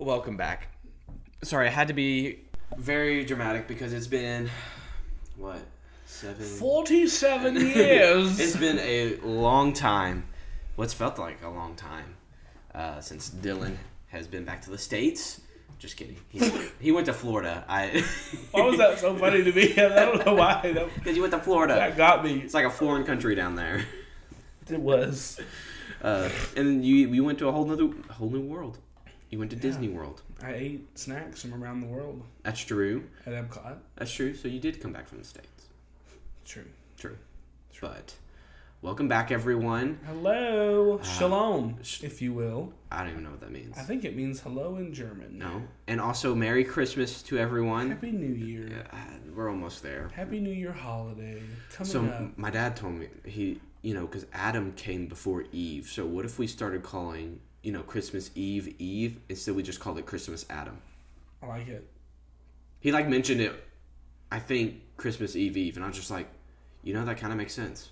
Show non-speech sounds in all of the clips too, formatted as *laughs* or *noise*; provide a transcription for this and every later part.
Welcome back. Sorry, I had to be very dramatic because it's been what seven. 47 *laughs* years. It's been a long time. What's felt like a long time uh, since Dylan has been back to the states. Just kidding. He, he went to Florida. I *laughs* why was that so funny to me? I don't know why. *laughs* Because you went to Florida. that got me. It's like a foreign country down there. It was. Uh, and you you went to a whole nother whole new world. You went to Disney World. I ate snacks from around the world That's true. at Epcot. That's true. So you did come back from the states. True. True. true. But welcome back, everyone. Hello. Shalom, sh- if you will. I don't even know what that means. I think it means hello in German. No. And also, Merry Christmas to everyone. Happy New Year. Uh, we're almost there. Happy New Year holiday. Coming So up. my dad told me he, you know, because Adam came before Eve. So what if we started calling, you know, Christmas Eve Eve instead we just called it Christmas Adam? I like it. He like mentioned it. I think Christmas Eve Eve, and I was just like, you know, that kind of makes sense.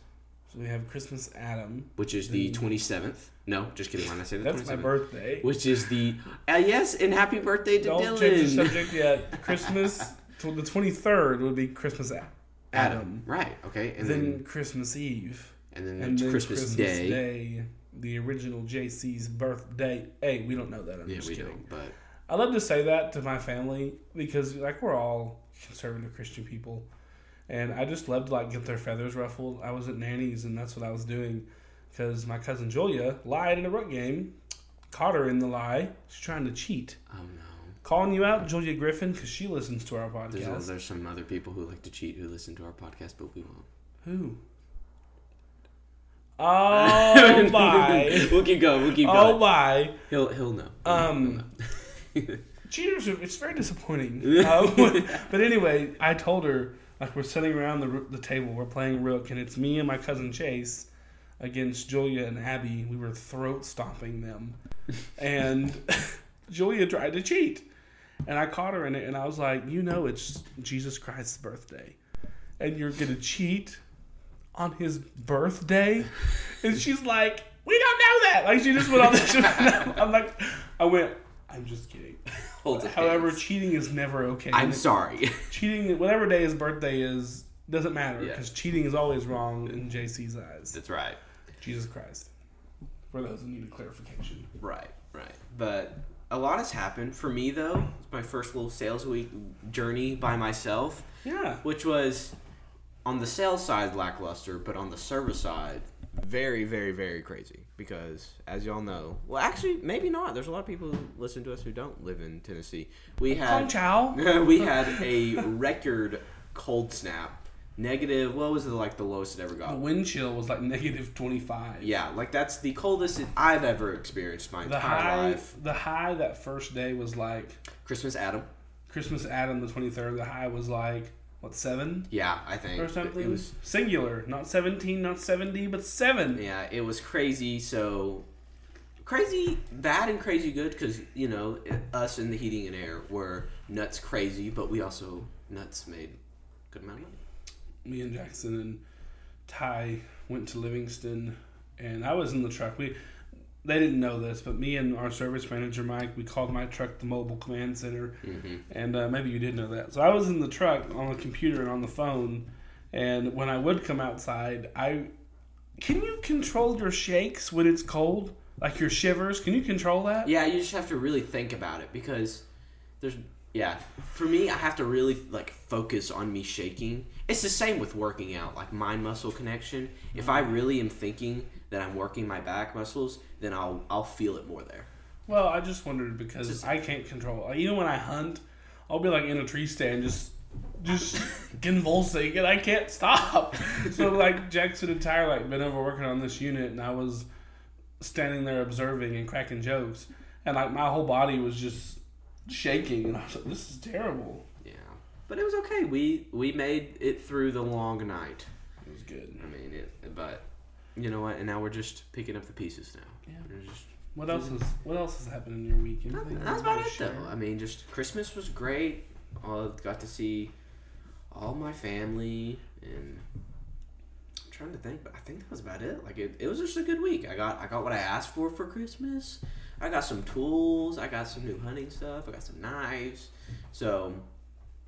So we have Christmas Adam. Which is the twenty seventh. No, just kidding. Why did I say the That's twenty my birthday. Which is the uh, yes, and happy birthday to Don't Dylan. change the subject yet. *laughs* Christmas, tw- the 23rd would be Christmas A- Adam. Adam. Right. Okay. And then, then, Christmas Eve. and then, And then Christmas, Day. Day, the original JC's birthday. Hey, we don't know that. I'm Yeah, just we kidding. don't. But I love to say that to my family because like we're all conservative Christian people, and I just love to like get their feathers ruffled. I was at Nanny's and that's what I was doing because my cousin Julia lied in a rook game, caught her in the lie. She's trying to cheat. oh no. Calling you out, Julia Griffin, because she listens to our There's, podcast. there's some other people who like to cheat who listen to our podcast, but we won't. Who? Oh *laughs* my! we'll keep going. We'll keep going. Oh my! He'll he'll know. Um, *laughs* cheaters are, it's very disappointing um, *laughs* but anyway i told her like we're sitting around the, the table we're playing rook and it's me and my cousin chase against julia and abby we were throat stomping them and julia tried to cheat and i caught her in it and i was like you know it's jesus christ's birthday and you're gonna cheat on his birthday and she's like we don't know that like she just went on this *laughs* i'm like i went i'm just kidding However, hands. cheating is never okay. I'm sorry. *laughs* Cheating, whatever day his birthday is, doesn't matter Yeah. because cheating is always wrong in JC's eyes. That's right. Jesus Christ. For those who need a clarification. Right, right. But a lot has happened for me though. It's my first little sales week journey by myself, Yeah. which was on the sales side lackluster, but on the service side very, very, very crazy. Because as y'all know, well, actually, maybe not. There's a lot of people who listen to us who don't live in Tennessee. We had *laughs* we had a record cold snap. Negative. What was it like the lowest it ever got. The wind chill was like negative 25. Yeah, like that's the coldest I've ever experienced my The entire high, life. the high that first day was like Christmas Adam. Christmas Adam the 23rd. The high was like, what, 7 Yeah, I think or something? It was Singular. Not 17, not 70, but 7. yeah, it was crazy. So crazy bad and crazy good because you know us in the heating and air were nuts crazy, but we also nuts made good amount of money. me and Jaxon and Ty went to Livingston, and I was in the truck. We they didn't know this, but me and our service manager Mike, we called my truck the mobile command center, Mm-hmm. and uh, maybe you did know that. So I was in the truck on the computer and on the phone, and when I would come outside, I can you control your shakes when it's cold, like your shivers? Can you control that? Yeah, you just have to really think about it because there's yeah. For me, I have to really like focus on me shaking. It's the same with working out, like mind muscle connection. If I really am thinking that I'm working my back muscles, then I'll I'll feel it more there. Well, I just wondered because I can't control. Like, even when I hunt, I'll be like in a tree stand, just just *laughs* convulsing, and I can't stop. *laughs* So like Jaxon and Tyler like been over working on this unit, and I was standing there observing and cracking jokes, and like my whole body was just shaking, and I was like, "This is terrible." Yeah, but it was okay. We we made it through the long night. It was good. I mean it, but you know what? And now we're just picking up the pieces now. Yeah. We're just What else is What else has happened in your week? Anything That's about it share? though. I mean, just Christmas was great. I got to see all my family and I'm trying to think, but I think that was about it. Like it, it was just a good week. I got I got what I asked for for Christmas. I got some tools. I got some new hunting stuff. I got some knives. So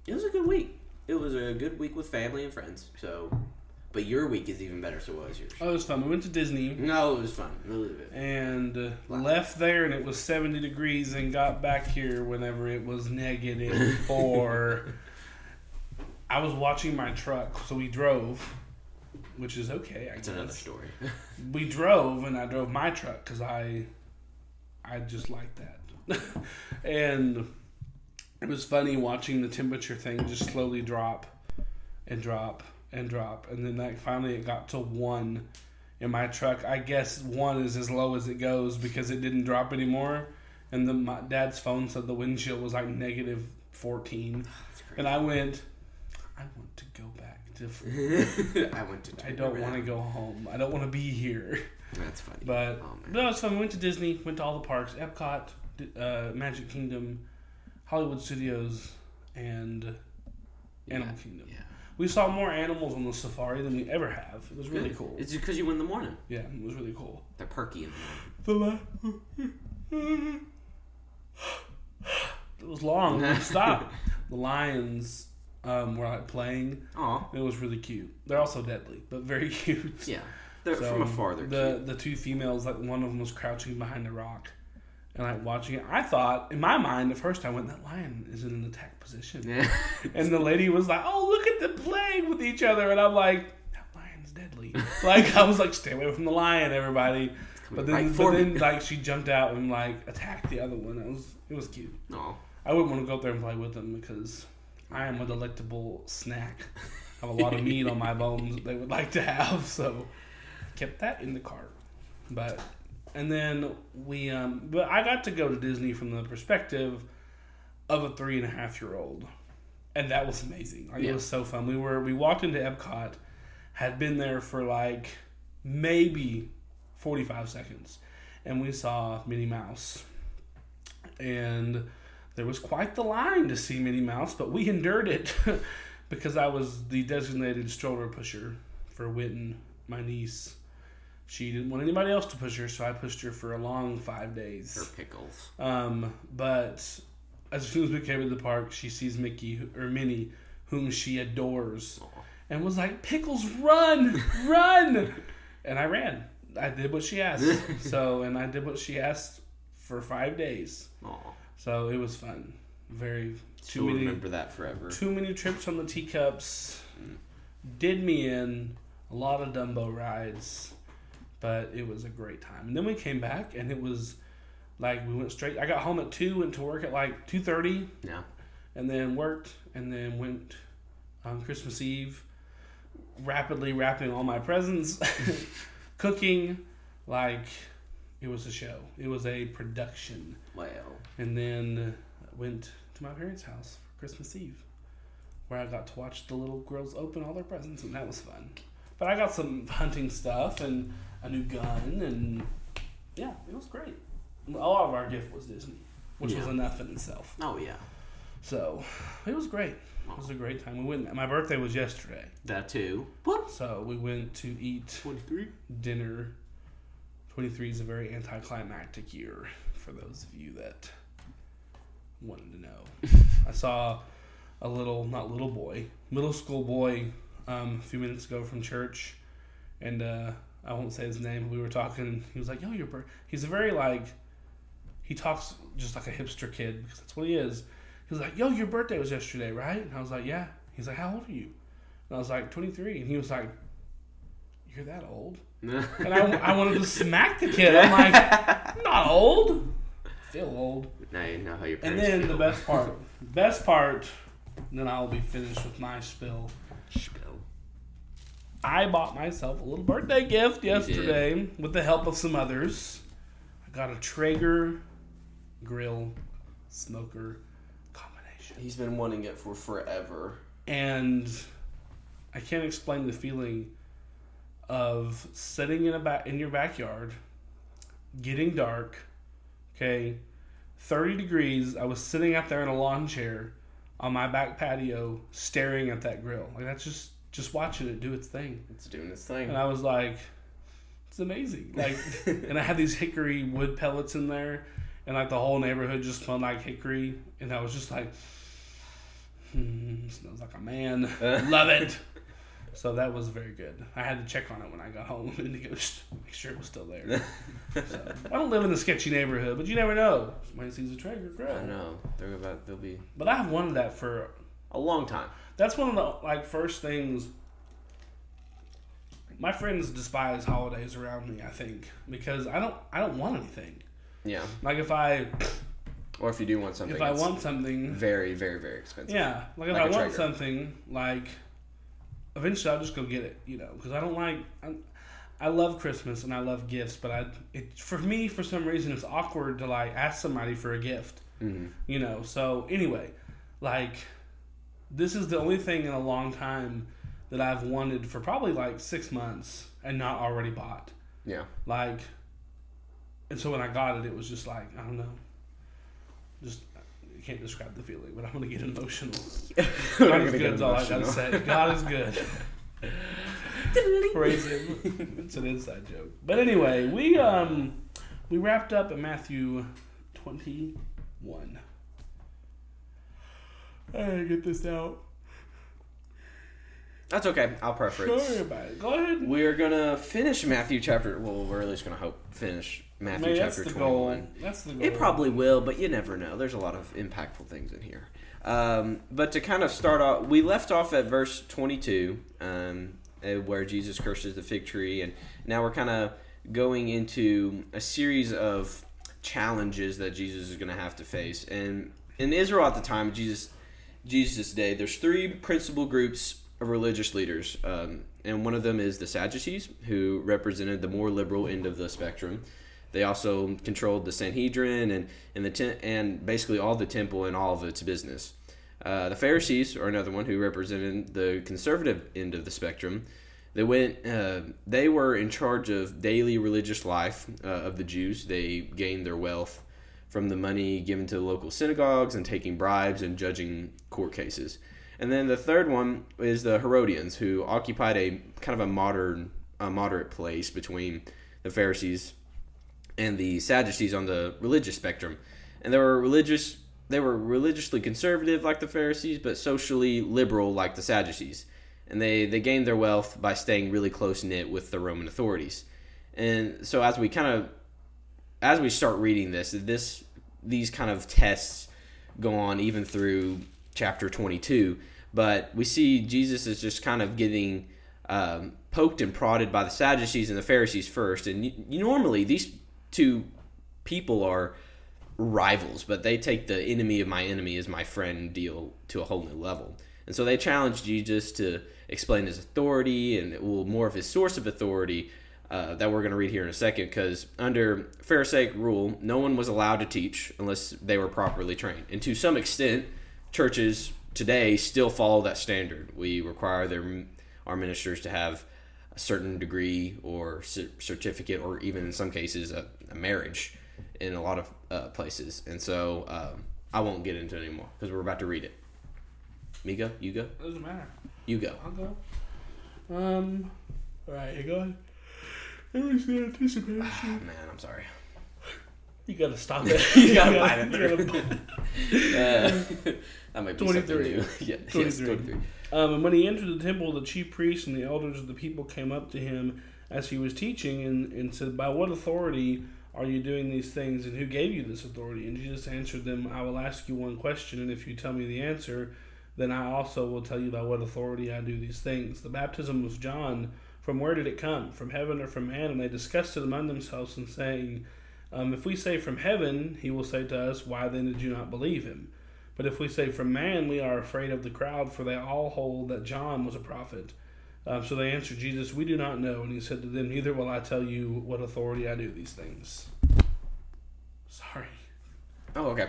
it was a good week. It was a good week with family and friends. So, but your week is even better. So what was yours? Oh, it was fun. We went to Disney. No, it was fun. Really good. And uh, left there, and it was 70 degrees, and got back here whenever it was negative *laughs* four. I was watching my truck, so we drove, which is okay. I That's guess. another story. *laughs* we drove, and I drove my truck because I, I just like that, *laughs* and it was funny watching the temperature thing just slowly drop, and drop and drop, and then like finally it got to one in my truck. I guess one is as low as it goes because it didn't drop anymore, and then my dad's phone said the windshield was like negative fourteen, *sighs* and I went, I want to go back to. *laughs* I went to. I don't want to go home. I don't want to be here. That's funny. But oh, man. no, it's fun. We went to Disney, went to all the parks, Epcot, uh, Magic Kingdom, Hollywood Studios, and Animal Yeah, Kingdom. Yeah. We saw more animals on the safari than we ever have. It was really Good. cool. It's because you went in the morning. Yeah, it was really cool. They're perky in the morning. The li- it was long. Stop. *laughs* the lions um, were like playing. Aw. It was really cute. They're also deadly, but very *laughs* cute. Yeah. They're So, from afar. They're the the two females, like one of them was crouching behind a rock, and like watching it. I thought in my mind, the first I went, that lion is in an attack position, Yeah. *laughs* and the lady was like, "Oh, look at them playing with each other," and I'm like, "That lion's deadly." like I was like, "Stay away from the lion, everybody." But then, right but then, me. like she jumped out and like attacked the other one. It was it was cute. Aw. I wouldn't want to go up there and play with them because I am a delectable snack. I have a lot of meat on my bones that they would like to have, so kept that in the cart. But and then we, um, but I got to go to Disney from the perspective of a three and a half year old, and that was amazing. Like, Yeah. It was so fun. We were we walked into Epcot, had been there for like maybe forty five seconds, and we saw Minnie Mouse, and there was quite the line to see Minnie Mouse, but we endured it *laughs* because I was the designated stroller pusher for Witten, my niece. She didn't want anybody else to push her, so I pushed her for a long five days. Her pickles. Um, but as soon as we came to the park, she sees Mickey or Minnie, whom she adores, Aw. and was like, "Pickles, run, run!" And I ran. I did what she asked. *laughs* so, and I did what she asked for five days. Aw. So it was fun. Very too She'll many remember that forever. too many trips on the teacups. Did me in a lot of Dumbo rides, but it was a great time. And then we came back, and it was like we went straight. I got home at two, went to work at like two thirty, Yeah. and then worked, and then went on Christmas Eve, rapidly wrapping all my presents, *laughs* cooking, like it was a show. It was a production Well. and then went to my parents' house for Christmas Eve, where I got to watch the little girls open all their presents, and that was fun. But I got some *laughs* hunting stuff and a new gun, and yeah, it was great. A lot of our gift was Disney, which was enough in itself. Oh yeah. So it was great. It was a great time. We went. My birthday was yesterday, That too. What? so we went to eat Twenty three. dinner. Twenty three is a very anticlimactic year for those of you that wanted to know. *laughs* I saw a little, not little boy, middle school boy, um, a few minutes ago from church, and uh, I won't say his name. We were talking. He was like, "Yo, your birth." He's a very like, he talks just like a hipster kid because that's what he is. He was like, "Yo, your birthday was yesterday, right?" And I was like, "Yeah." He's like, "How old are you?" And I was like, "23." And he was like, "You're that old?" *laughs* And I, I wanted to smack the kid. I'm like, I'm *laughs* not old. I feel old. now you know how your And then feel. the best part, *laughs* best part, then I'll be finished with my spill. Spill. I bought myself a little birthday gift yesterday with the help of some others. I got a Traeger grill smoker combination. He's been wanting it for forever. and I can't explain the feeling of sitting in a ba- in your backyard, getting dark, okay, thirty degrees. I was sitting out there in a lawn chair on my back patio, staring at that grill. Like that's just just watching it do its thing. It's doing its thing. And I was like, it's amazing. Like, *laughs* and I had these hickory wood pellets in there, and like the whole neighborhood just smelled like hickory, and I was just like, hmm, smells like a man. *laughs* Love it. So that was very good. I had to check on it when I got home *laughs* and make sure it was still there. so, I don't live in a sketchy neighborhood, but you never know. Somebody sees a Traeger grill. I know they're about they'll be But I have wanted that for a long time. That's one of the like first things. My friends despise holidays around me. I think because I don't I don't want anything. Yeah. Like if I Or if you do want something, if I want something, very, very, very expensive. yeah. Like if Like I want something, like eventually I'll just go get it. You know, because I don't like. I, I love Christmas and I love gifts, but I it for me for some reason it's awkward to like ask somebody for a gift. hmm you know so anyway like this is the only thing in a long time that i've wanted for probably like six months and not already bought. Yeah. like and so when i got it it was just like i don't know. Just I can't describe the feeling but i'm gonna get emotional. *laughs* God is good is all i gotta say. God is good. *laughs* *laughs* Praise him it's an inside joke. But anyway we um we wrapped up at matthew 21 I gotta get this out. That's okay. I'll preference. Sorry about it. Go ahead. We're gonna finish Matthew chapter. Well, we're at least gonna hope finish Matthew chapter twenty-one. That's the goal. It probably will, but you never know. There's a lot of impactful things in here. Um, but to kind of start off, we left off at verse 22, um, uh, where Jesus curses the fig tree, and now we're kind of going into a series of challenges that Jesus is going to have to face. And in Israel at the time, Jesus, Jesus' day, there's three principal groups of religious leaders, um, and one of them is the Sadducees, who represented the more liberal end of the spectrum. They also controlled the Sanhedrin and and the te- and basically all the temple and all of its business. Uh, the Pharisees are another one who represented the conservative end of the spectrum. They went. Uh, they were in charge of daily religious life uh, of the Jews. They gained their wealth from the money given to the local synagogues and taking bribes and judging court cases. And then the third one is the Herodians, who occupied a kind of a modern, a moderate place between the Pharisees and the Sadducees on the religious spectrum. And they were religious they were religiously conservative like the Pharisees, but socially liberal like the Sadducees. And they, they gained their wealth by staying really close knit with the Roman authorities. And so as we kind of as we start reading this, this these kind of tests go on even through chapter 22. But we see Jesus is just kind of getting um, poked and prodded by the Sadducees and the Pharisees first. And you, normally these two people are rivals, but they take the enemy of my enemy is my friend deal to a whole new level. And so they challenge Jesus to explain his authority and well more of his source of authority uh, that we're going to read here in a second. Because under Pharisaic rule, no one was allowed to teach unless they were properly trained. And to some extent, churches today still follow that standard. We require their our ministers to have a certain degree or cer- certificate, or even in some cases a, a marriage in a lot of uh, places. And so um, I won't get into it anymore because we're about to read it. Me go? You go? It doesn't matter. You go. I'll go. Um. All right, you go ahead. Everything's the anticipation. Ah, man, I'm sorry. You gotta stop *laughs* it. You gotta bite it *laughs* you through. gotta- *laughs* Uh, that might be 23. something new. yeah, yes, 23. 23. Um, and when he entered the temple, the chief priests and the elders of the people came up to him as he was teaching and, and said, By what authority are you doing these things, and who gave you this authority? And Jesus answered them, I will ask you one question, and if you tell me the answer, then I also will tell you by what authority I do these things. The baptism of John, from where did it come? From heaven or from man? And they discussed it among themselves, and saying, um, If we say from heaven, he will say to us, Why then did you not believe him? But if we say from man, we are afraid of the crowd, for they all hold that John was a prophet. Um, so they answered Jesus, We do not know. And he said to them, Neither will I tell you what authority I do these things. Sorry. Oh, okay.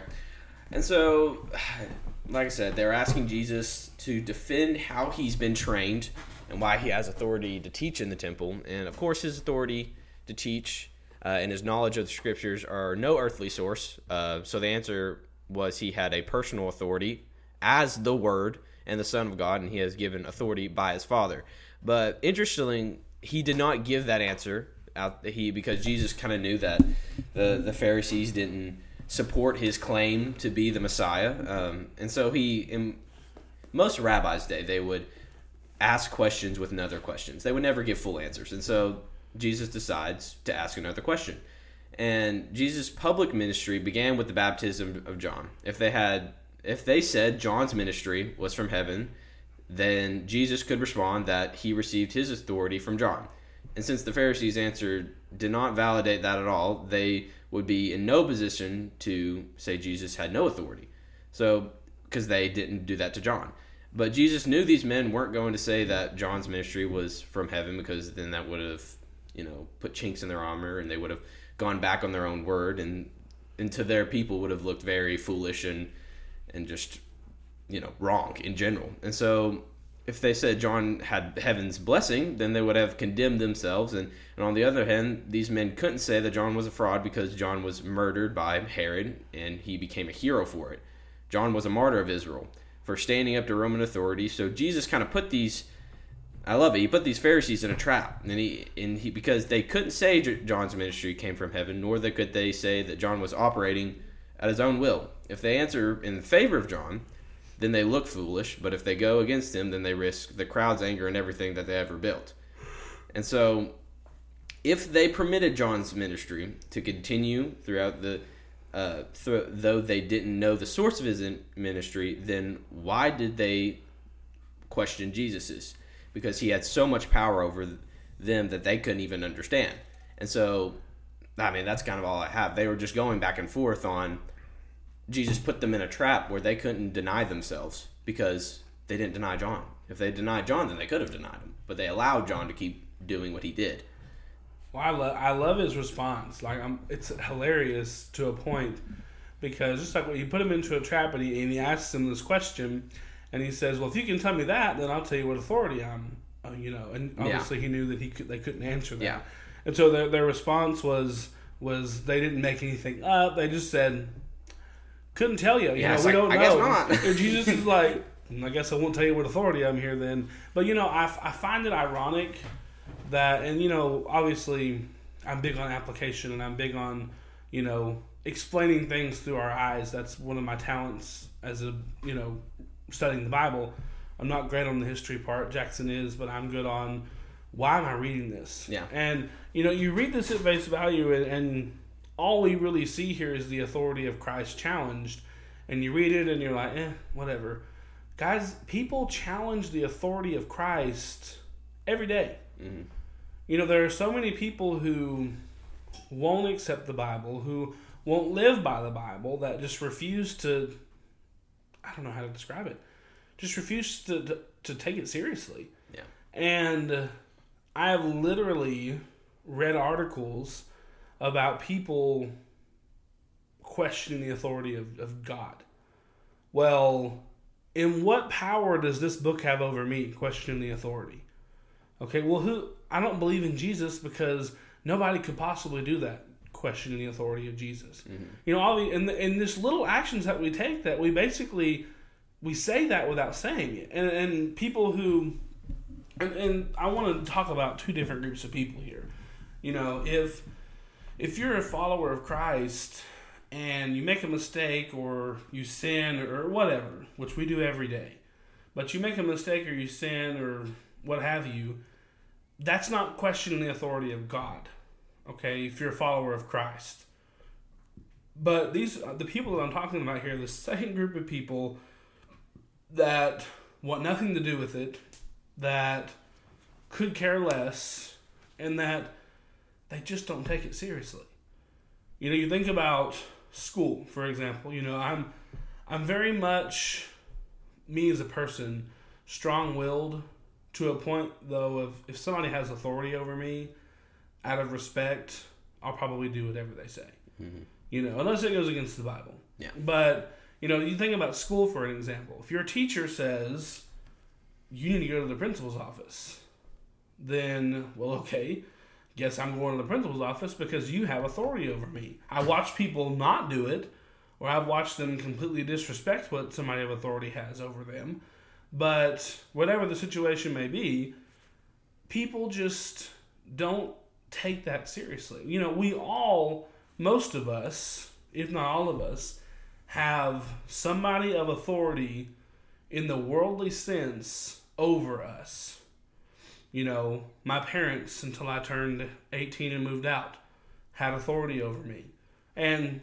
And so, *sighs* like I said, they're asking Jesus to defend how he's been trained and why he has authority to teach in the temple. And of course, his authority to teach uh, and his knowledge of the scriptures are no earthly source. Uh, so the answer was he had a personal authority as the Word and the Son of God, and he has given authority by his Father. But interestingly, he did not give that answer out he because Jesus kind of knew that the the Pharisees didn't support his claim to be the Messiah, um, and so he in most rabbis' day they would ask questions with another questions. They would never give full answers, and so Jesus decides to ask another question. And Jesus' public ministry began with the baptism of John. If they had if they said John's ministry was from heaven, then Jesus could respond that he received his authority from John. And since the Pharisees' answer did not validate that at all, they would be in no position to say Jesus had no authority. So, because they didn't do that to John. But Jesus knew these men weren't going to say that John's ministry was from heaven because then that would have, you know, put chinks in their armor and they would have gone back on their own word and, and to their people would have looked very foolish and and just you know wrong in general. And so if they said John had heaven's blessing, then they would have condemned themselves. And, and on the other hand, these men couldn't say that John was a fraud because John was murdered by Herod and he became a hero for it. John was a martyr of Israel for standing up to Roman authority. So Jesus kind of put these. I love it. He put these Pharisees in a trap, and he and he because they couldn't say John's ministry came from heaven, nor could they say that John was operating at his own will. If they answer in favor of John, then they look foolish. But if they go against him, then they risk the crowd's anger and everything that they ever built. And so, if they permitted John's ministry to continue throughout the, uh, th- though they didn't know the source of his ministry, then why did they question Jesus's? Because he had so much power over them that they couldn't even understand. And so, I mean, that's kind of all I have. They were just going back and forth on Jesus put them in a trap where they couldn't deny themselves because they didn't deny John. If they denied John, then they could have denied him, but they allowed John to keep doing what he did. Well, I love I love his response. Like I'm, it's hilarious to a point because just like when you put him into a trap and he, and he asks him this question, and he says, "Well, if you can tell me that, then I'll tell you what authority I'm." Uh, you know, and obviously yeah. he knew that he could, they couldn't answer that. Yeah. And so their their response was was they didn't make anything up. They just said, couldn't tell you. You yeah, know, we like, don't know. I guess not. and *laughs* Jesus is like, I guess I won't tell you what authority I'm here then. But you know, I, I find it ironic that, and you know, obviously, I'm big on application and I'm big on, you know, explaining things through our eyes. That's one of my talents as a, you know, studying the Bible. I'm not great on the history part. Jaxon is, but I'm good on why am I reading this? Yeah. And you know, you read this at face value, and, and all we really see here is the authority of Christ challenged. And you read it and you're like, eh, whatever. Guys, people challenge the authority of Christ every day. Mm-hmm. You know, there are so many people who won't accept the Bible, who won't live by the Bible, that just refuse to, I don't know how to describe it, just refuse to, to, to take it seriously. Yeah. And I have literally read articles about people questioning the authority of, of God. Well, in what power does this book have over me questioning the authority? Okay, well, who I don't believe in Jesus because nobody could possibly do that, questioning the authority of Jesus. Mm-hmm. You know, all the and in this little actions that we take, that we basically we say that without saying it, and and people who, and, and I want to talk about two different groups of people here. You know, if if you're a follower of Christ and you make a mistake or you sin or whatever, which we do every day, but you make a mistake or you sin or what have you, that's not questioning the authority of God. Okay, if you're a follower of Christ. But these uh, the people that I'm talking about here, the second group of people that want nothing to do with it, that could care less, and that they just don't take it seriously. You know, you think about school, for example. You know, I'm I'm very much me as a person, strong-willed to a point though of if somebody has authority over me, out of respect, I'll probably do whatever they say. Mm-hmm. You know, unless it goes against the Bible. Yeah. But you know, you think about school for an example. If your teacher says you need to go to the principal's office, then well, okay guess I'm going to the principal's office because you have authority over me. I watch people not do it, or I've watched them completely disrespect what somebody of authority has over them. But whatever the situation may be, people just don't take that seriously. You know, we all, most of us, if not all of us, have somebody of authority in the worldly sense over us. You know, my parents, until I turned 18 and moved out, had authority over me. And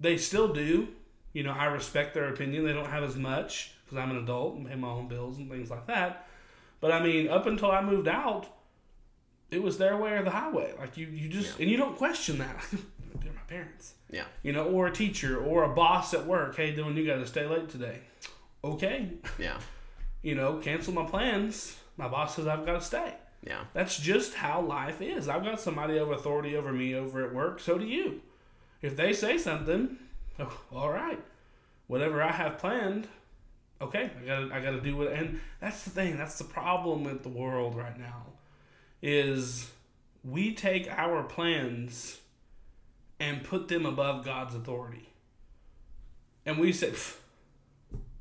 they still do. You know, I respect their opinion. They don't have as much because I'm an adult and pay my own bills and things like that. But I mean, up until I moved out, it was their way or the highway. Like you, you just yeah. and you don't question that. *laughs* They're my parents. Yeah. You know, or a teacher or a boss at work. Hey, Dylan, you got to stay late today. Okay. *laughs* Yeah. you know, cancel my plans. My boss says I've got to stay. Yeah. That's just how life is. I've got somebody of authority over me over at work. So do you. If they say something, oh, all right. Whatever I have planned, okay, I got I got to do it. And that's the thing. That's the problem with the world right now is we take our plans and put them above God's authority. And we say,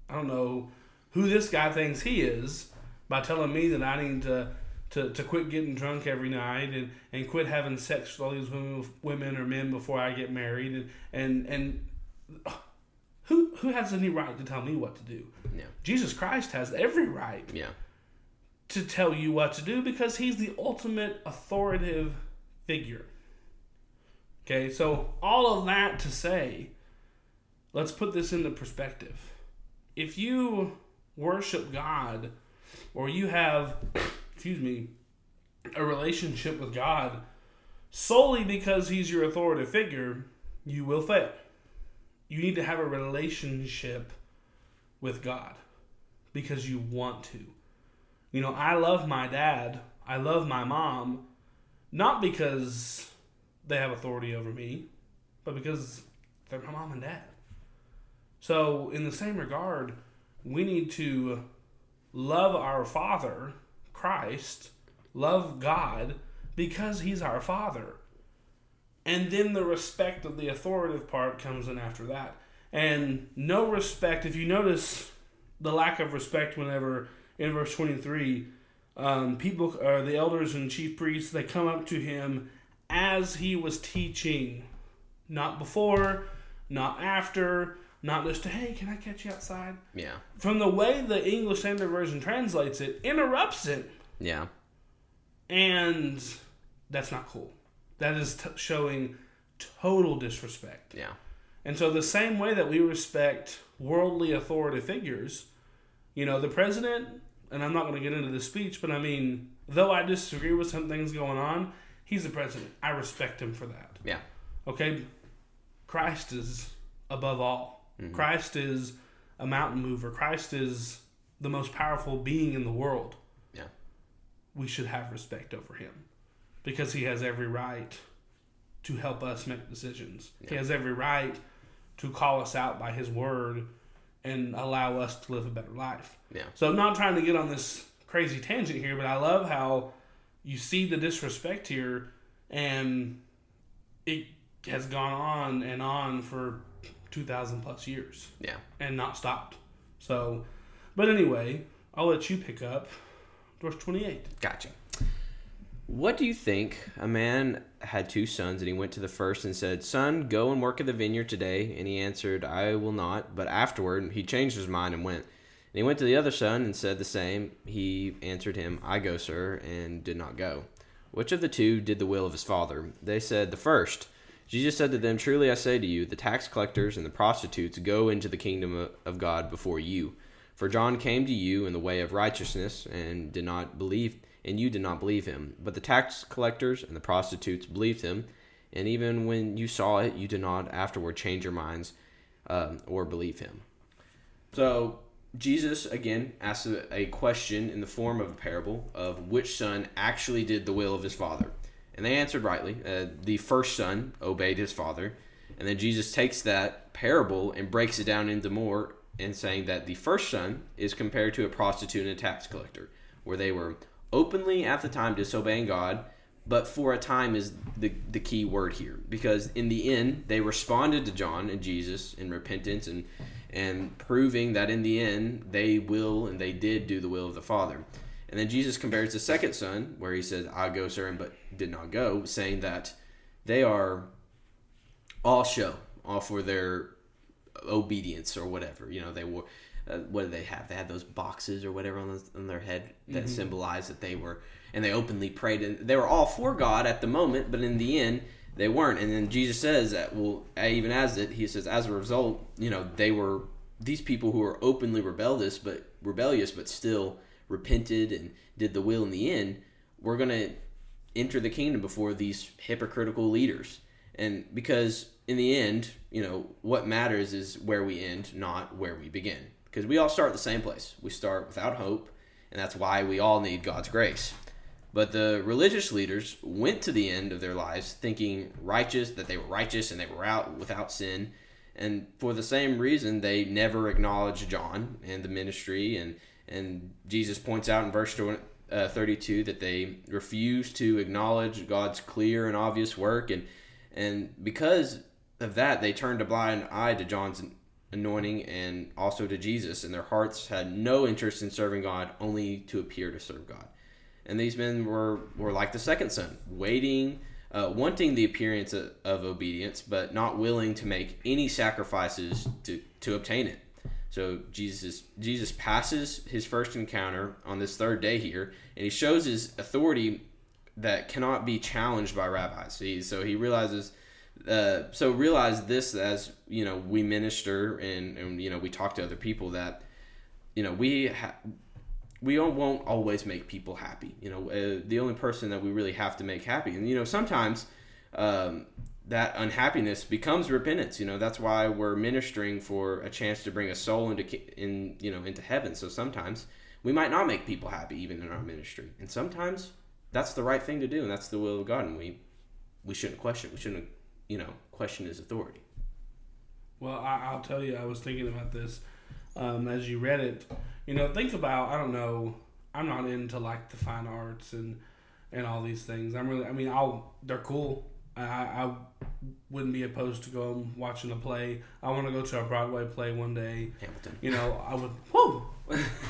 I don't know who this guy thinks he is by telling me that I need to, to, to quit getting drunk every night and, and quit having sex with all these women, women or men before I get married. And, and, and who, who has any right to tell me what to do? Yeah. Jesus Christ has every right. Yeah to tell you what to do because he's the ultimate authoritative figure. Okay, so all of that to say, let's put this into perspective. If you worship God or you have, *coughs* excuse me, a relationship with God solely because he's your authoritative figure, you will fail. You need to have a relationship with God because you want to. You know, I love my dad. I love my mom, not because they have authority over me, but because they're my mom and dad. So, in the same regard, we need to love our Father, Christ, love God, because He's our Father. And then the respect of the authoritative part comes in after that. And no respect, if you notice the lack of respect whenever in verse 23, um, people, uh, the elders and chief priests, they come up to him as he was teaching, not before, not after, not just to, hey, can I catch you outside? Yeah. From the way the English Standard Version translates it, interrupts it. Yeah. And that's not cool. That is t- showing total disrespect. Yeah. And so, the same way that we respect worldly authority figures, you know, the president and I'm not going to get into the speech, but I mean, though I disagree with some things going on, he's the president. I respect him for that. Yeah. Okay. Christ is above all. Mm-hmm. Christ is a mountain mover. Christ is the most powerful being in the world. Yeah. We should have respect over him because he has every right to help us make decisions. Yeah. He has every right to call us out by his word and allow us to live a better life. Yeah. So I'm not trying to get on this crazy tangent here, but I love how you see the disrespect here, and it has gone on and on for two thousand plus years. Yeah. And not stopped. So, but anyway, I'll let you pick up verse twenty eight. Gotcha. What do you think? A man had two sons, and he went to the first and said, Son, go and work at the vineyard today. And he answered, I will not. But afterward he changed his mind and went. And he went to the other son and said the same. He answered him, I go, sir, and did not go. Which of the two did the will of his father? They said, The first. Jesus said to them, Truly I say to you, the tax collectors and the prostitutes go into the kingdom of God before you. For John came to you in the way of righteousness, and did not believe and you did not believe him. But the tax collectors and the prostitutes believed him, and even when you saw it, you did not afterward change your minds um, or believe him. So Jesus again asks a, question in the form of a parable of which son actually did the will of his father, and they answered rightly. Uh, the first son obeyed his father, and then Jesus takes that parable and breaks it down into more, and saying that the first son is compared to a prostitute and a tax collector, where they were openly at the time disobeying God, but for a time is the, the key word here because in the end they responded to John and Jesus in repentance and and proving that in the end they will and they did do the will of the Father. And then Jesus compares the second son, where he says, I go, sir, but did not go, saying that they are all show, all for their obedience or whatever. You know, they were, uh, what did they have? They had those boxes or whatever on, the, on their head that mm-hmm. symbolized that they were, and they openly prayed. And they were all for God at the moment, but in the end, they weren't. And then Jesus says that, well, even as it, he says, as a result, you know, they were these people who were openly rebellious, but rebellious, but still repented and did the will in the end. We're gonna enter the kingdom before these hypocritical leaders, and because in the end, you know, what matters is where we end, not where we begin. Because we all start at the same place. We start without hope, and that's why we all need God's grace. But the religious leaders went to the end of their lives thinking righteous, that they were righteous and they were out without sin. And for the same reason, they never acknowledged John and the ministry. And, and Jesus points out in verse uh, 32 that they refuse to acknowledge God's clear and obvious work. And, and because of that, they turned a blind eye to John's anointing and also to Jesus. And their hearts had no interest in serving God, only to appear to serve God. And these men were, were like the second son, waiting, uh, wanting the appearance of, of, obedience, but not willing to make any sacrifices to, to obtain it. So Jesus Jesus passes his first encounter on this third day here, and he shows his authority that cannot be challenged by rabbis. He, so he realizes, uh, so realize this as you know we minister and and you know we talk to other people that you know we ha- we won't always make people happy. You know, uh, the only person that we really have to make happy, and you know, sometimes um, that unhappiness becomes repentance. You know, that's why we're ministering for a chance to bring a soul into in you know into heaven. So sometimes we might not make people happy even in our ministry, and sometimes that's the right thing to do, and that's the will of God, and we we shouldn't question. We shouldn't you know question His authority. Well, I, will tell you, I was thinking about this um, as you read it you know, think about I don't know. I'm not into like the fine arts and and all these things. I'm really. I mean, I'll. They're cool. I, I wouldn't be opposed to go watching a play. I want to go to a Broadway play one day. Hamilton. You know, I would. Whoa,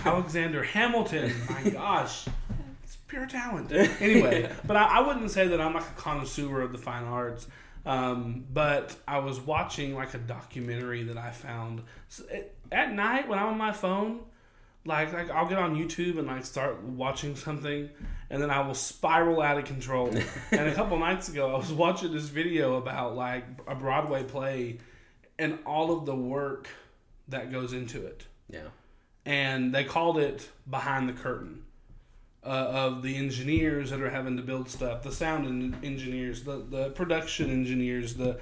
Alexander Hamilton. My *laughs* gosh, it's pure talent. Anyway, but I, I, wouldn't say that I'm like a connoisseur of the fine arts. Um, but I was watching like a documentary that I found so it, at night when I'm on my phone like like I'll get on YouTube and like start watching something, and then I will spiral out of control. *laughs* and a couple nights ago, I was watching this video about like a Broadway play, and all of the work that goes into it. Yeah. And they called it behind the curtain. Uh, of the engineers that are having to build stuff, the sound engineers, the, the production engineers, the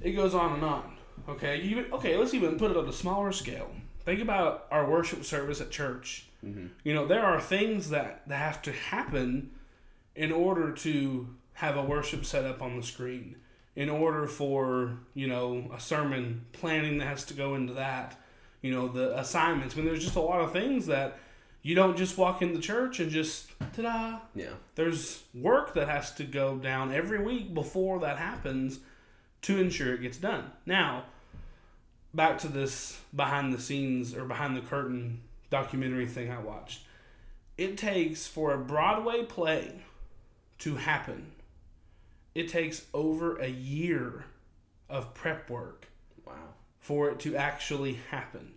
it goes on and on. Okay, even okay, let's even put it on a smaller scale think about our worship service at church. Mm-hmm. You know, there are things that, that have to happen in order to have a worship set up on the screen. In order for, you know, a sermon planning that has to go into that. You know, the assignments. I mean, there's just a lot of things that you don't just walk in the church and just ta da. Yeah. There's work that has to go down every week before that happens to ensure it gets done. Now, back to this behind the scenes or behind the curtain documentary thing I watched. It takes for a Broadway play to happen, it takes over a year of prep work. Wow. For it to actually happen.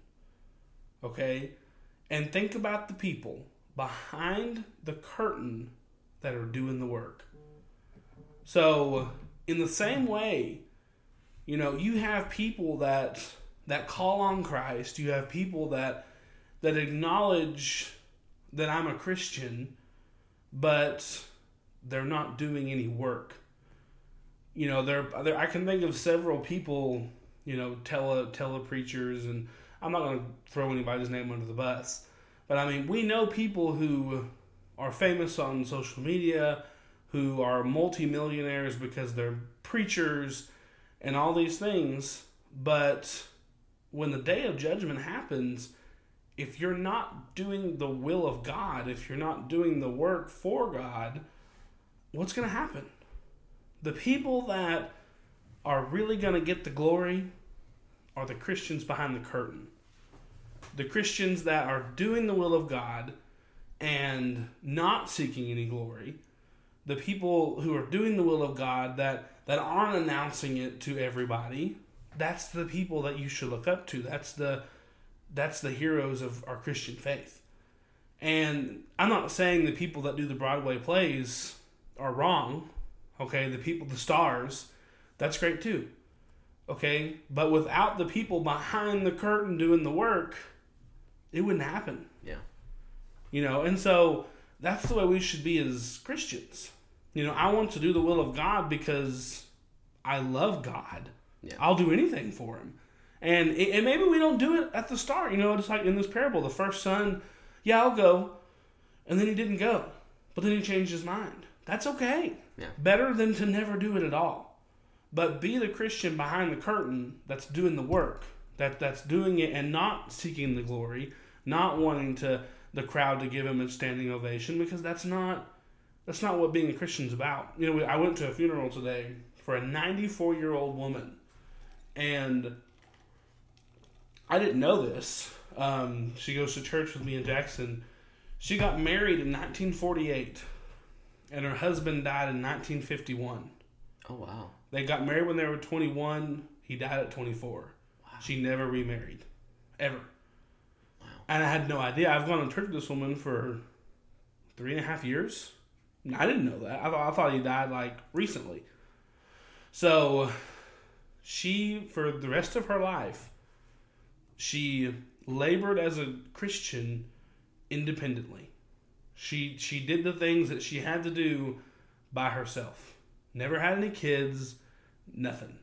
Okay? And think about the people behind the curtain that are doing the work. So, in the same way, you know, you have people that that call on Christ. You have people that that acknowledge that I'm a Christian, but they're not doing any work. You know, there I can think of several people, you know, tele tele preachers, and I'm not going to throw anybody's name under the bus, but I mean, we know people who are famous on social media, who are multimillionaires because they're preachers and all these things, but when the day of judgment happens, if you're not doing the will of God, if you're not doing the work for God, what's going to happen? The people that are really going to get the glory are the Christians behind the curtain. The Christians that are doing the will of God and not seeking any glory. The people who are doing the will of God that, that aren't announcing it to everybody. That's the people that you should look up to. That's the that's the heroes of our Christian faith. And I'm not saying the people that do the Broadway plays are wrong. Okay, the people, the stars, that's great too. Okay, but without the people behind the curtain doing the work, it wouldn't happen. Yeah. You know, and so that's the way we should be as Christians. You know, I want to do the will of God because I love God. Yeah. I'll do anything for Him. And, and maybe we don't do it at the start. You know, it's like in this parable, the first son, yeah, I'll go. And then he didn't go. But then he changed his mind. That's okay. Yeah. Better than to never do it at all. But be the Christian behind the curtain that's doing the work, that, that's doing it and not seeking the glory, not wanting to the crowd to give him a standing ovation, because that's not that's not what being a Christian's about. You know, we, I went to a funeral today for a 94 year old woman, and I didn't know this. Um, she goes to church with me in Jackson. She got married in 1948, and her husband died in 1951. Oh wow. They got married when they were 21. He died at 24. Wow. She never remarried, ever. And I had no idea. I've gone to church with this woman for three and a half years. I didn't know that. I thought, I thought he died like recently. So she, for the rest of her life, she labored as a Christian independently. She she did the things that she had to do by herself. Never had any kids, nothing.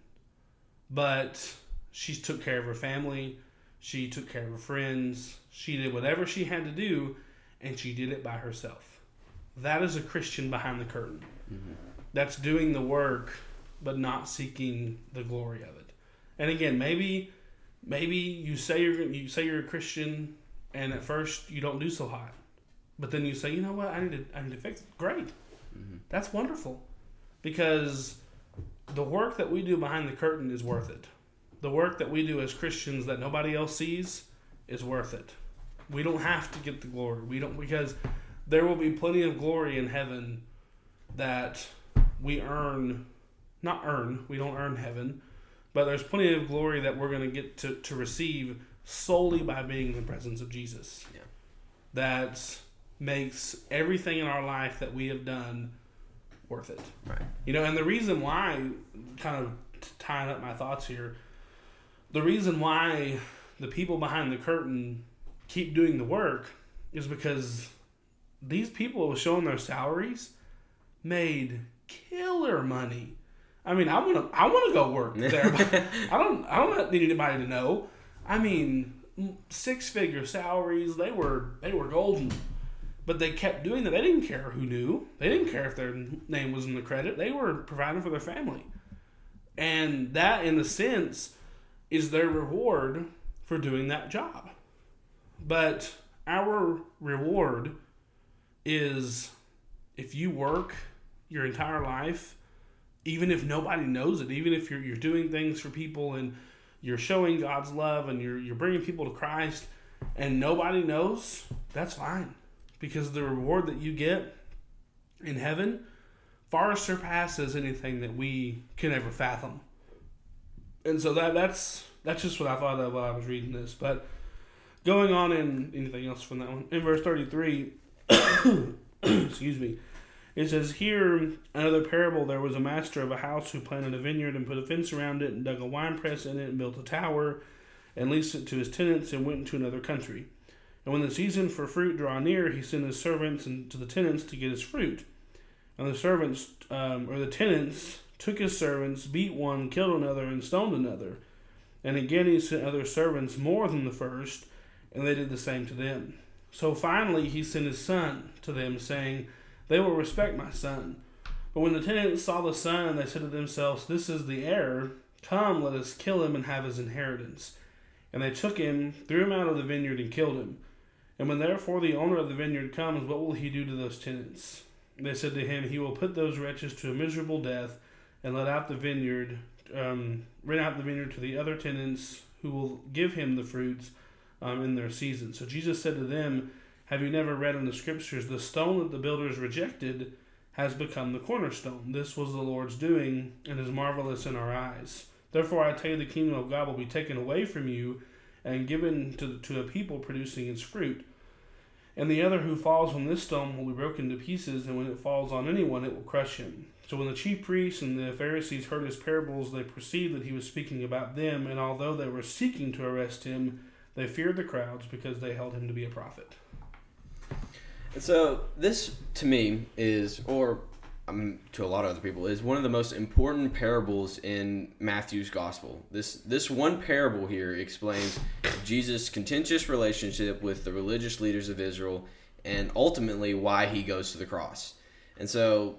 But she took care of her family, she took care of her friends, she did whatever she had to do, and she did it by herself. That is a Christian behind the curtain. Mm-hmm. That's doing the work, but not seeking the glory of it. And again, maybe maybe you say you're you say you're a Christian, and at first you don't do so hot, but then you say, you know what, I need to I need to fix it. Great, Mm-hmm. that's wonderful, because the work that we do behind the curtain is worth it. The work that we do as Christians that nobody else sees is worth it. We don't have to get the glory. We don't because there will be plenty of glory in heaven that we earn not earn, we don't earn heaven, but there's plenty of glory that we're going to get to to receive solely by being in the presence of Jesus. Yeah. That makes everything in our life that we have done worth it. Right. You know, and the reason why, kind of tying up my thoughts here, the reason why the people behind the curtain keep doing the work is because these people showing their salaries made killer money. I mean, I want to, I want to go work *laughs* there. but I don't, I don't need anybody to know. I mean, six figure salaries. They were, they were golden. But they kept doing that. They didn't care who knew. They didn't care if their name was in the credit. They were providing for their family. And that, in a sense, is their reward for doing that job. But our reward is if you work your entire life, even if nobody knows it, even if you're, you're doing things for people and you're showing God's love and you're, you're bringing people to Christ and nobody knows, that's fine because the reward that you get in heaven far surpasses anything that we can ever fathom. And so that that's that's just what I thought of while I was reading this. But going on in anything else from that one in verse thirty three, *coughs* excuse me, it says here another parable. There was a master of a house who planted a vineyard and put a fence around it and dug a wine press in it and built a tower and leased it to his tenants and went into another country. And when the season for fruit drew near, he sent his servants and to the tenants to get his fruit. And the servants, um, or the tenants, took his servants, beat one, killed another, and stoned another. And again he sent other servants more than the first, and they did the same to them. So finally he sent his son to them, saying, They will respect my son. But when the tenants saw the son, they said to themselves, This is the heir. Come, let us kill him and have his inheritance. And they took him, threw him out of the vineyard, and killed him. And when therefore the owner of the vineyard comes, what will he do to those tenants? They said to him, He will put those wretches to a miserable death, and let out the vineyard, um, rent out the vineyard to the other tenants who will give him the fruits um, in their season. So Jesus said to them, Have you never read in the scriptures, the stone that the builders rejected has become the cornerstone? This was the Lord's doing, and is marvelous in our eyes. Therefore, I tell you, the kingdom of God will be taken away from you and given to, to a people producing its fruit. And the other who falls on this stone will be broken to pieces, and when it falls on anyone, it will crush him. So when the chief priests and the Pharisees heard his parables, they perceived that he was speaking about them, and although they were seeking to arrest him, they feared the crowds because they held him to be a prophet. And so this, to me, is, or um, to a lot of other people, is one of the most important parables in Matthew's gospel. This this one parable here explains Jesus' contentious relationship with the religious leaders of Israel, and ultimately why he goes to the cross. And so,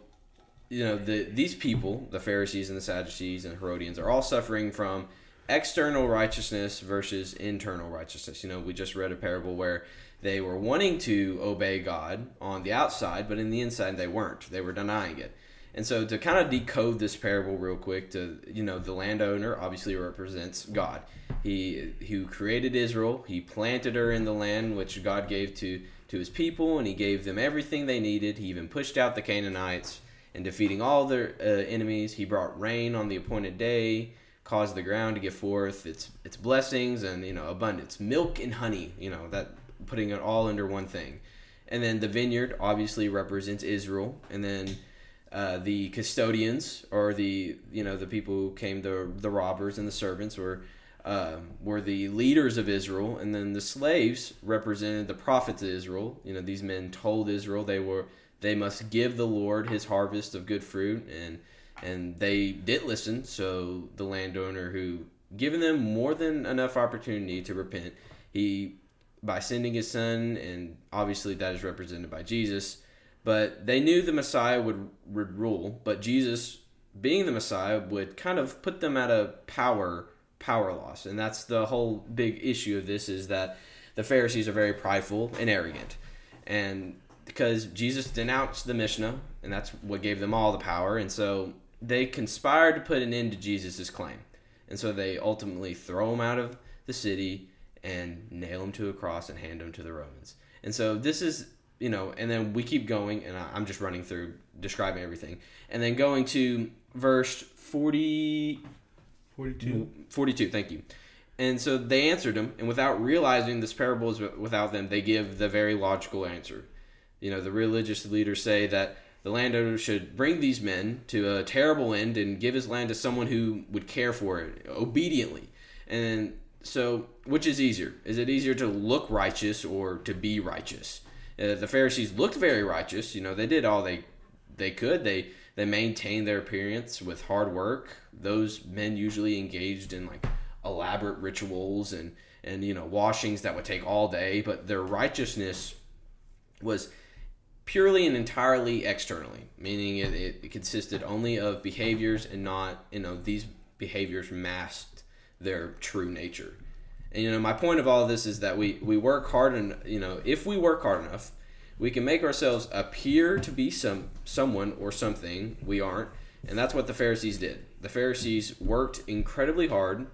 you know, the these people, the Pharisees and the Sadducees and Herodians, are all suffering from external righteousness versus internal righteousness. You know, we just read a parable where they were wanting to obey God on the outside, but in the inside they weren't. They were denying it. And so to kind of decode this parable real quick, to you know, the landowner obviously represents God. He who created Israel, he planted her in the land which God gave to to his people, and he gave them everything they needed. He even pushed out the Canaanites and defeating all their uh, enemies. He brought rain on the appointed day, caused the ground to give forth its its blessings and you know abundance, milk and honey. You know that putting it all under one thing. And then the vineyard obviously represents Israel, and then uh, the custodians or the you know the people who came the the robbers and the servants were uh, were the leaders of Israel, and then the slaves represented the prophets of Israel. You know these men told Israel they were they must give the Lord His harvest of good fruit, and and they did listen. So the landowner who given them more than enough opportunity to repent, he by sending his son, and obviously that is represented by Jesus. But they knew the Messiah would, would rule, but Jesus, being the Messiah, would kind of put them at a power power loss, and that's the whole big issue of this is that the Pharisees are very prideful and arrogant, and because Jesus denounced the Mishnah, and that's what gave them all the power, and so they conspired to put an end to Jesus' claim, and so they ultimately throw him out of the city and nail him to a cross and hand him to the Romans. And so this is, you know, and then we keep going, and I'm just running through describing everything. And then going to verse 40, 42. 42, thank you. And so they answered him, and without realizing this parable is without them, they give the very logical answer. You know, the religious leaders say that the landowner should bring these men to a terrible end and give his land to someone who would care for it obediently. And so, which is easier? Is it easier to look righteous or to be righteous? Uh, the Pharisees looked very righteous. You know, they did all they they could. They they maintained their appearance with hard work. Those men usually engaged in like elaborate rituals and and you know washings that would take all day. But their righteousness was purely and entirely externally, meaning it, it consisted only of behaviors and not you know these behaviors masked their true nature. And you know, my point of all of this is that we we work hard and you know, if we work hard enough, we can make ourselves appear to be some someone or something we aren't, and that's what the Pharisees did. The Pharisees worked incredibly hard,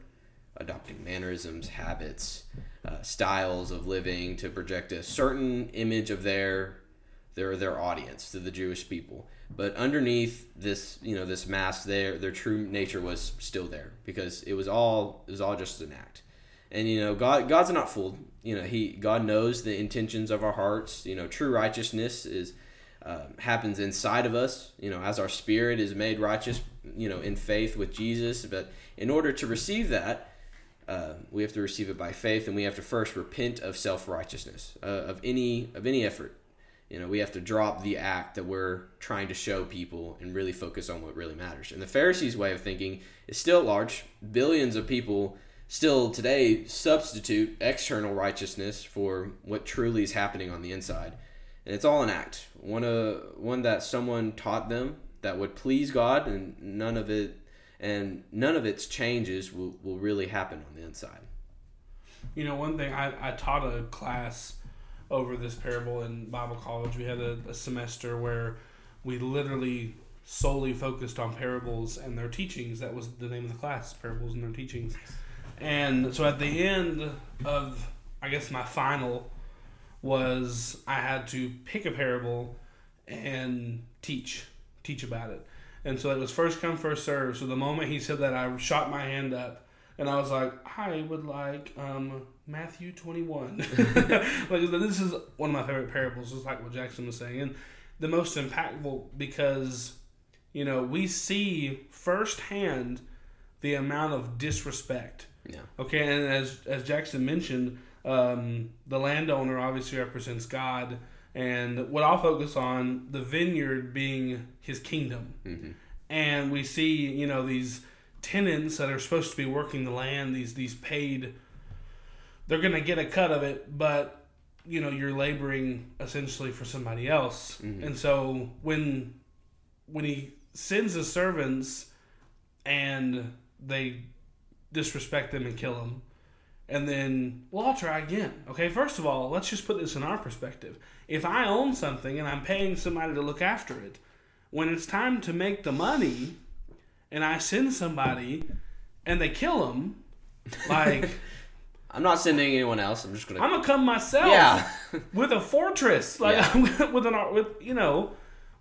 adopting mannerisms, habits, uh, styles of living to project a certain image of their their their audience to the Jewish people. But underneath this, you know, this mask, their their true nature was still there because it was all it was all just an act. And you know, God God's not fooled. You know, He God knows the intentions of our hearts. You know, true righteousness is uh, happens inside of us. You know, as our spirit is made righteous. You know, in faith with Jesus. But in order to receive that, uh, we have to receive it by faith, and we have to first repent of self righteousness, uh, of any of any effort you know, we have to drop the act that we're trying to show people and really focus on what really matters. And the Pharisees' way of thinking is still large. Billions of people still today substitute external righteousness for what truly is happening on the inside. And it's all an act. One uh, one that someone taught them that would please God and none of it and none of its changes will, will really happen on the inside. You know, one thing I, I taught a class over this parable in Bible college. We had a, a semester where we literally solely focused on parables and their teachings. That was the name of the class, parables and their teachings. And so at the end of, I guess, my final was I had to pick a parable and teach, teach about it. And so it was first come, first serve. So the moment he said that, I shot my hand up and I was like, I would like um, Matthew 21. *laughs* *laughs* like, this is one of my favorite parables, just like what Jaxon was saying. And the most impactful because, you know, we see firsthand the amount of disrespect. Yeah. Okay, and as, as Jaxon mentioned, um, the landowner obviously represents God. And what I'll focus on, the vineyard being his kingdom. Mm-hmm. And we see, you know, these tenants that are supposed to be working the land, these these paid, they're going to get a cut of it, but you know you're laboring essentially for somebody else. Mhm. And so when when he sends his servants and they disrespect them and kill them, and then well I'll try again. Okay, first of all, let's just put this in our perspective. If I own something and I'm paying somebody to look after it, when it's time to make the money and I send somebody and they kill him, like *laughs* I'm not sending anyone else. I'm just gonna. I'm gonna come myself yeah. *laughs* with a fortress, like *laughs* with an with you know,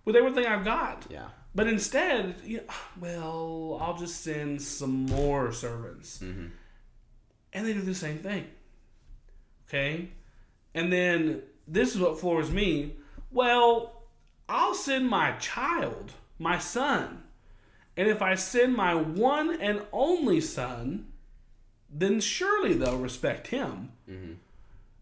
with everything I've got. yeah. But instead, you *sighs* well, I'll just send some more servants, Mm-hmm. and they do the same thing. Okay, and then this is what floors me. Well, I'll send my child, my son, and if I send my one and only son, then surely they'll respect him. Mm-hmm.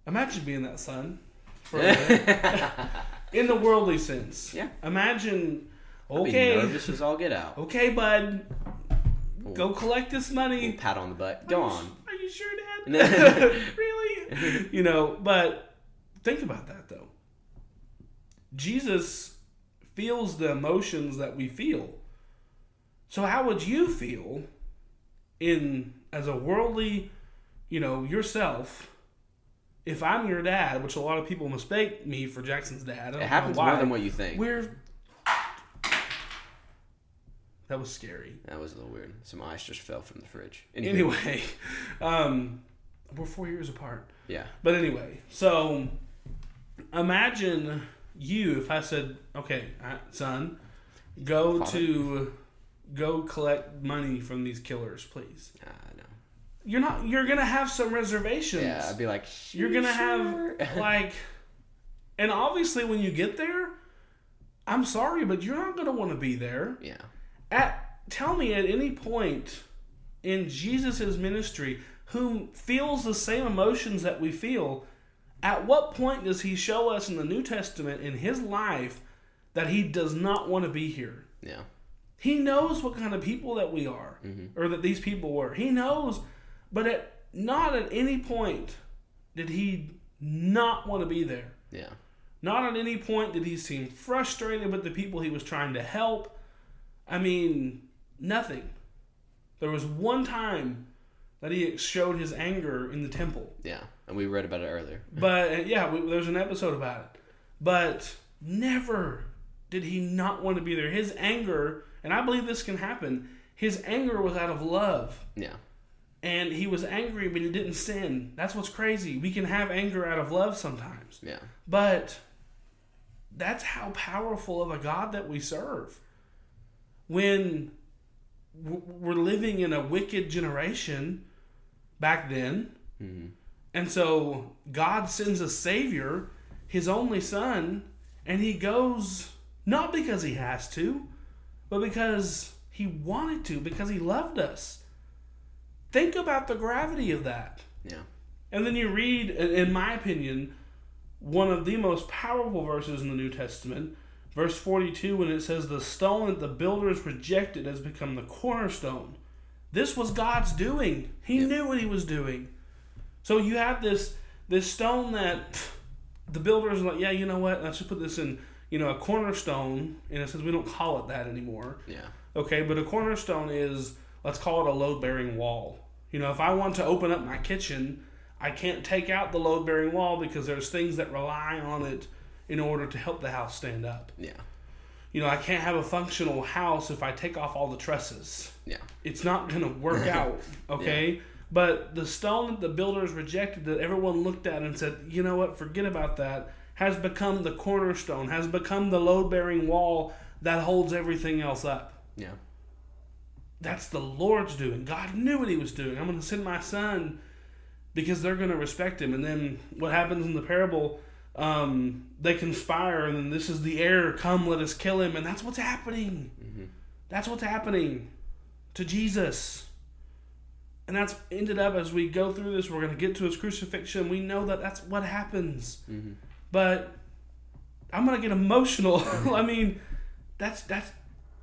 Imagine being that son for *laughs* a in the worldly sense. Yeah. Imagine, okay, nervous as all get out. okay, bud, go collect this money. pat on the butt. Go Are you- on. Are you sure, Dad? *laughs* *laughs* really? You know, but think about that though. Jesus feels the emotions that we feel. So how would you feel in as a worldly, you know, yourself if I'm your dad, which a lot of people mistake me for Jaxon's dad. It happens why. more than what you think. We're That was scary. That was a little weird. Some ice just fell from the fridge. Anyway, *laughs* um, we're four years apart. Yeah. But anyway, so imagine you if I said, "Okay, uh, son, go Father. to go collect money from these killers, please." Know. You're not. You're gonna have some reservations. Yeah, I'd be like, you're gonna "Sure." have like, and obviously when you get there, I'm sorry, but you're not gonna want to be there. yeah. At tell me at any point in Jesus' ministry, whom feels the same emotions that we feel, at what point does he show us in the New Testament in his life that he does not want to be here? Yeah. He knows what kind of people that we are, Mhm. or that these people were. He knows, but at not at any point did he not want to be there. Yeah. Not at any point did he seem frustrated with the people he was trying to help. I mean, nothing. There was one time that he showed his anger in the temple. Yeah. And we read about it earlier. *laughs* But uh, yeah, we, there's an episode about it. But never did he not want to be there. His anger, and I believe this can happen, his anger was out of love. Yeah. And he was angry, but he didn't sin. That's what's crazy. We can have anger out of love sometimes. Yeah. But that's how powerful of a God that we serve. When we're living in a wicked generation back then, hmm and so God sends a Savior, His only Son, and He goes not because He has to, but because He wanted to, because He loved us. Think about the gravity of that. Yeah. And then you read, in my opinion, one of the most powerful verses in the New Testament, verse 42, when it says, The stone that the builders rejected has become the cornerstone. This was God's doing. He Yeah. knew what he was doing. So you have this this stone that pff, *sighs* the builders are like, yeah, you know what? Let's just put this in, you know, a cornerstone. And it says we don't call it that anymore. Yeah. Okay, but a cornerstone is let's call it a load bearing wall. You know, if I want to open up my kitchen, I can't take out the load bearing wall because there's things that rely on it in order to help the house stand up. Yeah. You know, I can't have a functional house if I take off all the trusses. Yeah. It's not going to work *laughs* out, okay? But the stone that the builders rejected, that everyone looked at and said, you know what, forget about that, has become the cornerstone, has become the load bearing wall that holds everything else up. Yeah. That's the Lord's doing. God knew what He was doing. I'm going to send my son because they're going to respect Him. And then what happens in the parable? Um, they conspire, and then this is the heir. Come, let us kill him. And that's what's happening. Mm-hmm. That's what's happening to Jesus. And that's ended up as we go through this, we're going to get to his crucifixion. We know that that's what happens. Mm-hmm. But I'm going to get emotional. *laughs* I mean, that's that's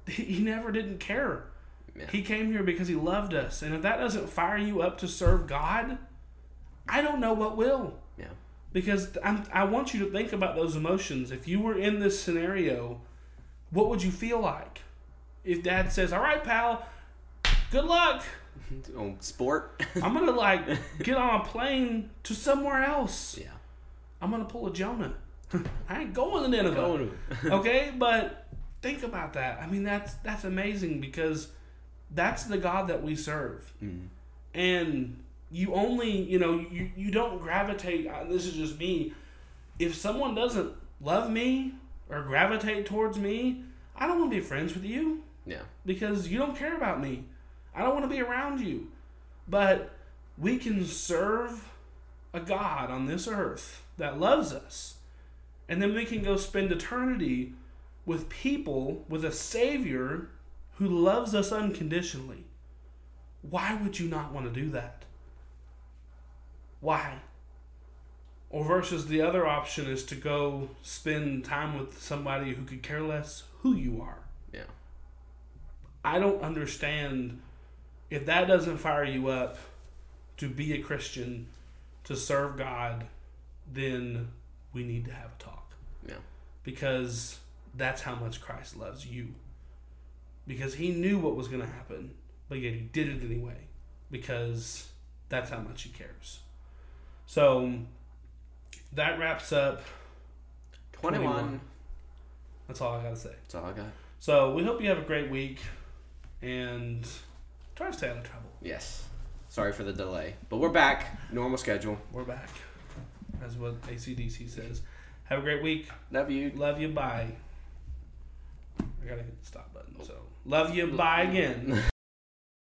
he never didn't care. Yeah. He came here because he loved us. And if that doesn't fire you up to serve God, I don't know what will. Yeah. Because I'm, I want you to think about those emotions. If you were in this scenario, what would you feel like? If dad says, All right, pal, good luck. *laughs* On sport. I'm going *laughs* to like get on a plane to somewhere else. yeah. I'm going to pull a Jonah. *laughs* I ain't going to Nineveh. Going okay, but think about that. I mean, that's that's amazing because that's the God that we serve, Mhm. and you only you know you you don't gravitate. uh, This is just me. If someone doesn't love me or gravitate towards me, I don't want to be friends with you Yeah. because you don't care about me. I don't want to be around you. But we can serve a God on this earth that loves us. And then we can go spend eternity with people, with a Savior who loves us unconditionally. Why would you not want to do that? Why? Or versus the other option is to go spend time with somebody who could care less who you are. Yeah. I don't understand if that doesn't fire you up to be a Christian, to serve God, then we need to have a talk. Yeah. Because that's how much Christ loves you. Because he knew what was going to happen, but yet he did it anyway. Because that's how much he cares. So that wraps up. 21. 21. That's all I got to say. That's all I got. So we hope you have a great week and try to stay out of trouble. Yes. Sorry for the delay. But we're back. Normal schedule. We're back. That's what ACDC says. Have a great week. Love you. Love you. Bye. I gotta hit the stop button. So love you. Bye again. *laughs*